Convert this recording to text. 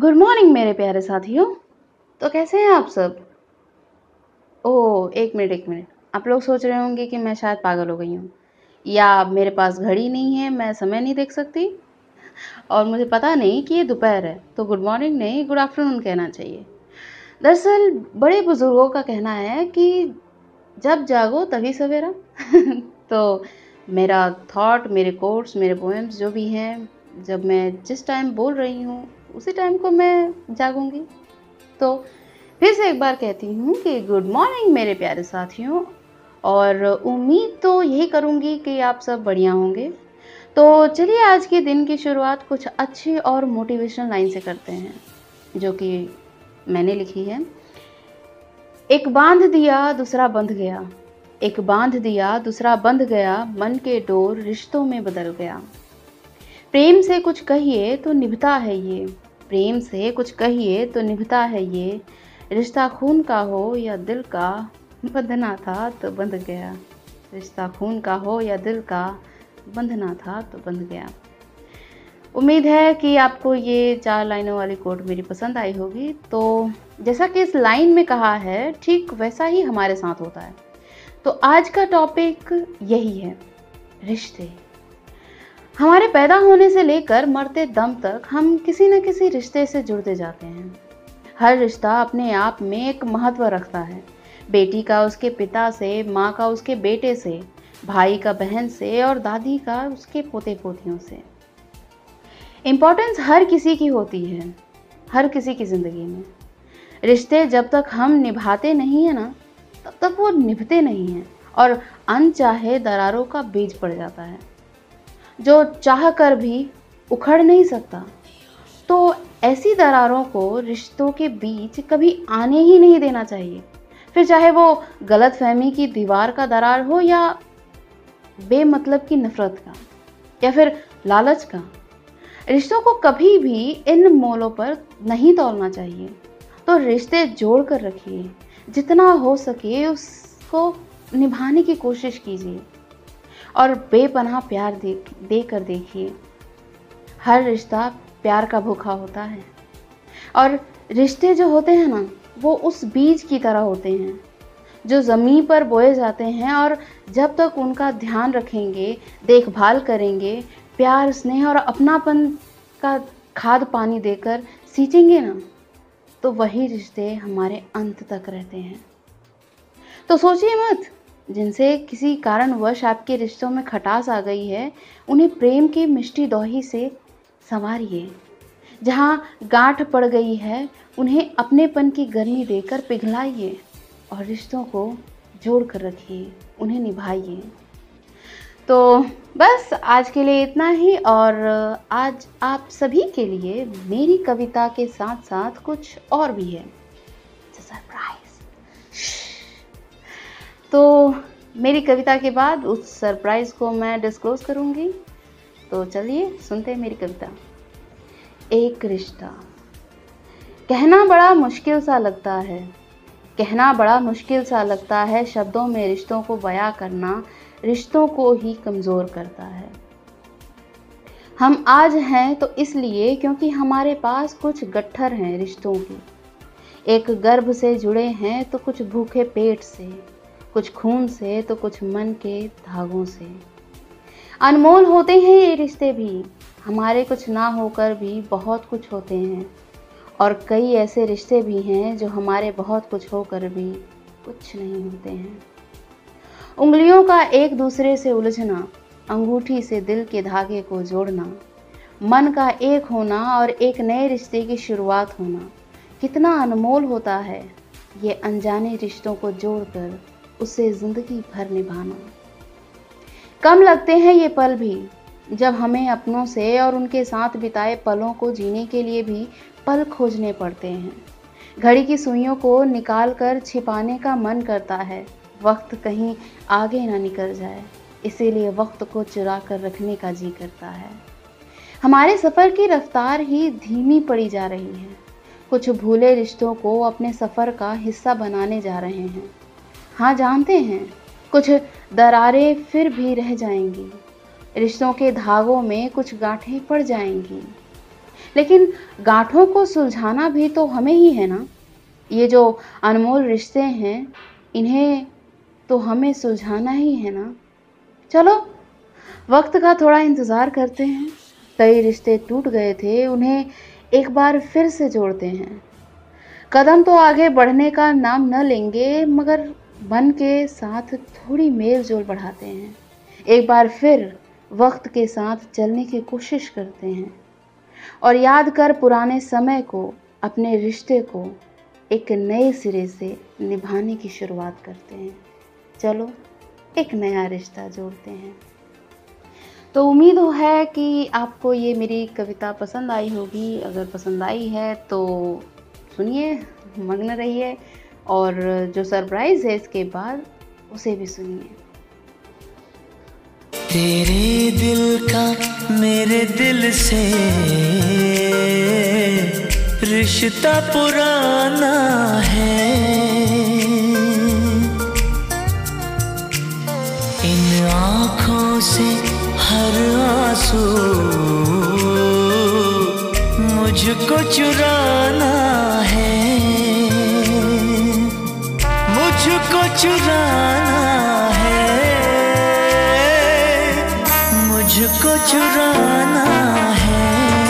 Good morning मेरे प्यारे साथियों। तो कैसे हैं आप सब? ओह एक मिनट एक मिनट। आप लोग सोच रहे होंगे कि मैं शायद पागल हो गई हूँ। या मेरे पास घड़ी नहीं है, मैं समय नहीं देख सकती? और मुझे पता नहीं कि ये दोपहर है तो गुड मॉर्निंग नहीं गुड आफ्टरनून कहना चाहिए। दरअसल, बड़े बुज़ुर्गों का कहना है कि जब जागो, तभी सवेरा। तो मेरा थॉट मेरे कोर्स मेरे पोएम्स जो भी हैं, जब मैं जिस टाइम बोल रही हूँ उसी टाइम को मैं जागूँगी। तो फिर से एक बार कहती हूँ कि गुड मॉर्निंग मेरे प्यारे साथियों, और उम्मीद तो यही करूँगी कि आप सब बढ़िया होंगे। तो चलिए आज के दिन की शुरुआत कुछ अच्छी और मोटिवेशनल लाइन से करते हैं, जो कि मैंने लिखी है। एक बाँध दिया, दूसरा बंध गया। एक बाँध दिया, दूसरा बंध गया, मन के डोर रिश्तों में बदल गया। प्रेम से कुछ कहिए तो निभता है ये प्रेम से कुछ कहिए तो निभता है ये। रिश्ता खून का हो या दिल का? बंधना था तो बंध गया। रिश्ता खून का हो या दिल का? बंधना था तो बंध गया। उम्मीद है कि आपको ये चार लाइनों वाली कोट मेरी पसंद आई होगी। तो जैसा कि इस लाइन में कहा है, ठीक वैसा ही हमारे साथ होता है। तो आज का टॉपिक यही है, रिश्ते। हमारे पैदा होने से लेकर मरते दम तक हम किसी न किसी रिश्ते से जुड़ते जाते हैं। हर रिश्ता अपने आप में एक महत्व रखता है। बेटी का उसके पिता से, माँ का उसके बेटे से, भाई का बहन से और दादी का उसके पोते पोतियों से। इम्पोर्टेंस हर किसी की होती है, हर किसी की ज़िंदगी में। रिश्ते जब तक हम निभाते नहीं हैं ना, तब तक वो निभते नहीं हैं और अनचाहे दरारों का बीज पड़ जाता है। जो चाह कर भी उखड़ नहीं सकता। तो ऐसी दरारों को रिश्तों के बीच कभी आने ही नहीं देना चाहिए। फिर चाहे वो गलत फहमी की दीवार का दरार हो या बेमतलब की नफरत का, या फिर लालच का। रिश्तों को कभी भी इन मोलों पर नहीं तोलना चाहिए। तो रिश्ते जोड़ कर रखिए। जितना हो सके उसको निभाने की कोशिश कीजिए। और बेपनाह प्यार दे दे कर देखिए। हर रिश्ता प्यार का भूखा होता है। और रिश्ते जो होते हैं ना, वो उस बीज की तरह होते हैं, जो ज़मीन पर बोए जाते हैं और जब तक उनका ध्यान रखेंगे, देखभाल करेंगे, प्यार, स्नेह और अपनापन का खाद पानी देकर सींचेंगे ना तो वही रिश्ते हमारे अंत तक रहते हैं। तो सोचिए मत जिनसे किसी कारणवश आपके रिश्तों में खटास आ गई है, उन्हें प्रेम की मिष्टी दोही से संवारिए। जहाँ गांठ पड़ गई है, उन्हें अपनेपन की गर्मी देकर पिघलाइए और रिश्तों को जोड़ कर रखिए, उन्हें निभाइए। तो बस, आज के लिए इतना ही और आज आप सभी के लिए मेरी कविता के साथ साथ कुछ और भी है। तो मेरी कविता के बाद उस सरप्राइज़ को मैं डिस्क्लोज़ करूँगी। तो चलिए सुनते हैं मेरी कविता। एक रिश्ता। कहना बड़ा मुश्किल सा लगता है। कहना बड़ा मुश्किल सा लगता है शब्दों में रिश्तों को बयां करना, रिश्तों को ही कमज़ोर करता है। हम आज हैं तो इसलिए क्योंकि हमारे पास कुछ गट्ठर हैं रिश्तों के। एक गर्भ से जुड़े हैं तो कुछ भूखे पेट से। कुछ खून से तो कुछ मन के धागों से। अनमोल होते हैं ये रिश्ते भी। हमारे कुछ ना होकर भी बहुत कुछ होते हैं। और कई ऐसे रिश्ते भी हैं जो हमारे बहुत कुछ होकर भी कुछ नहीं होते हैं। उंगलियों का एक दूसरे से उलझना, अंगूठी से दिल के धागे को जोड़ना, मन का एक होना और एक नए रिश्ते की शुरुआत होना। कितना अनमोल होता है ये अनजाने रिश्तों को जोड़कर उसे ज़िंदगी भर निभाना। कम लगते हैं ये पल भी, जब हमें अपनों से और उनके साथ बिताए पलों को जीने के लिए भी पल खोजने पड़ते हैं। घड़ी की सुइयों को निकाल कर छिपाने का मन करता है, वक्त कहीं आगे ना निकल जाए, इसीलिए वक्त को चुरा कर रखने का जी करता है। हमारे सफ़र की रफ्तार ही धीमी पड़ी जा रही है। कुछ भूले रिश्तों को अपने सफ़र का हिस्सा बनाने जा रहे हैं। हाँ जानते हैं। कुछ दरारें फिर भी रह जाएँगी। रिश्तों के धागों में कुछ गांठें पड़ जाएँगी। लेकिन गांठों को सुलझाना भी तो हमें ही है ना? ये जो अनमोल रिश्ते हैं, इन्हें तो हमें सुलझाना ही है ना? चलो, वक्त का थोड़ा इंतज़ार करते हैं। कई रिश्ते टूट गए थे, उन्हें एक बार फिर से जोड़ते हैं। कदम तो आगे बढ़ने का नाम न लेंगे, मगर मन के साथ थोड़ी मेल जोल बढ़ाते हैं। एक बार फिर वक्त के साथ चलने की कोशिश करते हैं। और याद कर पुराने समय को, अपने रिश्ते को एक नए सिरे से निभाने की शुरुआत करते हैं। चलो, एक नया रिश्ता जोड़ते हैं। तो उम्मीद है कि आपको ये मेरी कविता पसंद आई होगी। अगर पसंद आई है तो सुनिए, मग्न रहिए। और जो सरप्राइज़ है इसके बाद उसे भी सुनिए। तेरे दिल का मेरे दिल से रिश्ता पुराना है। चुराना है। मुझको चुराना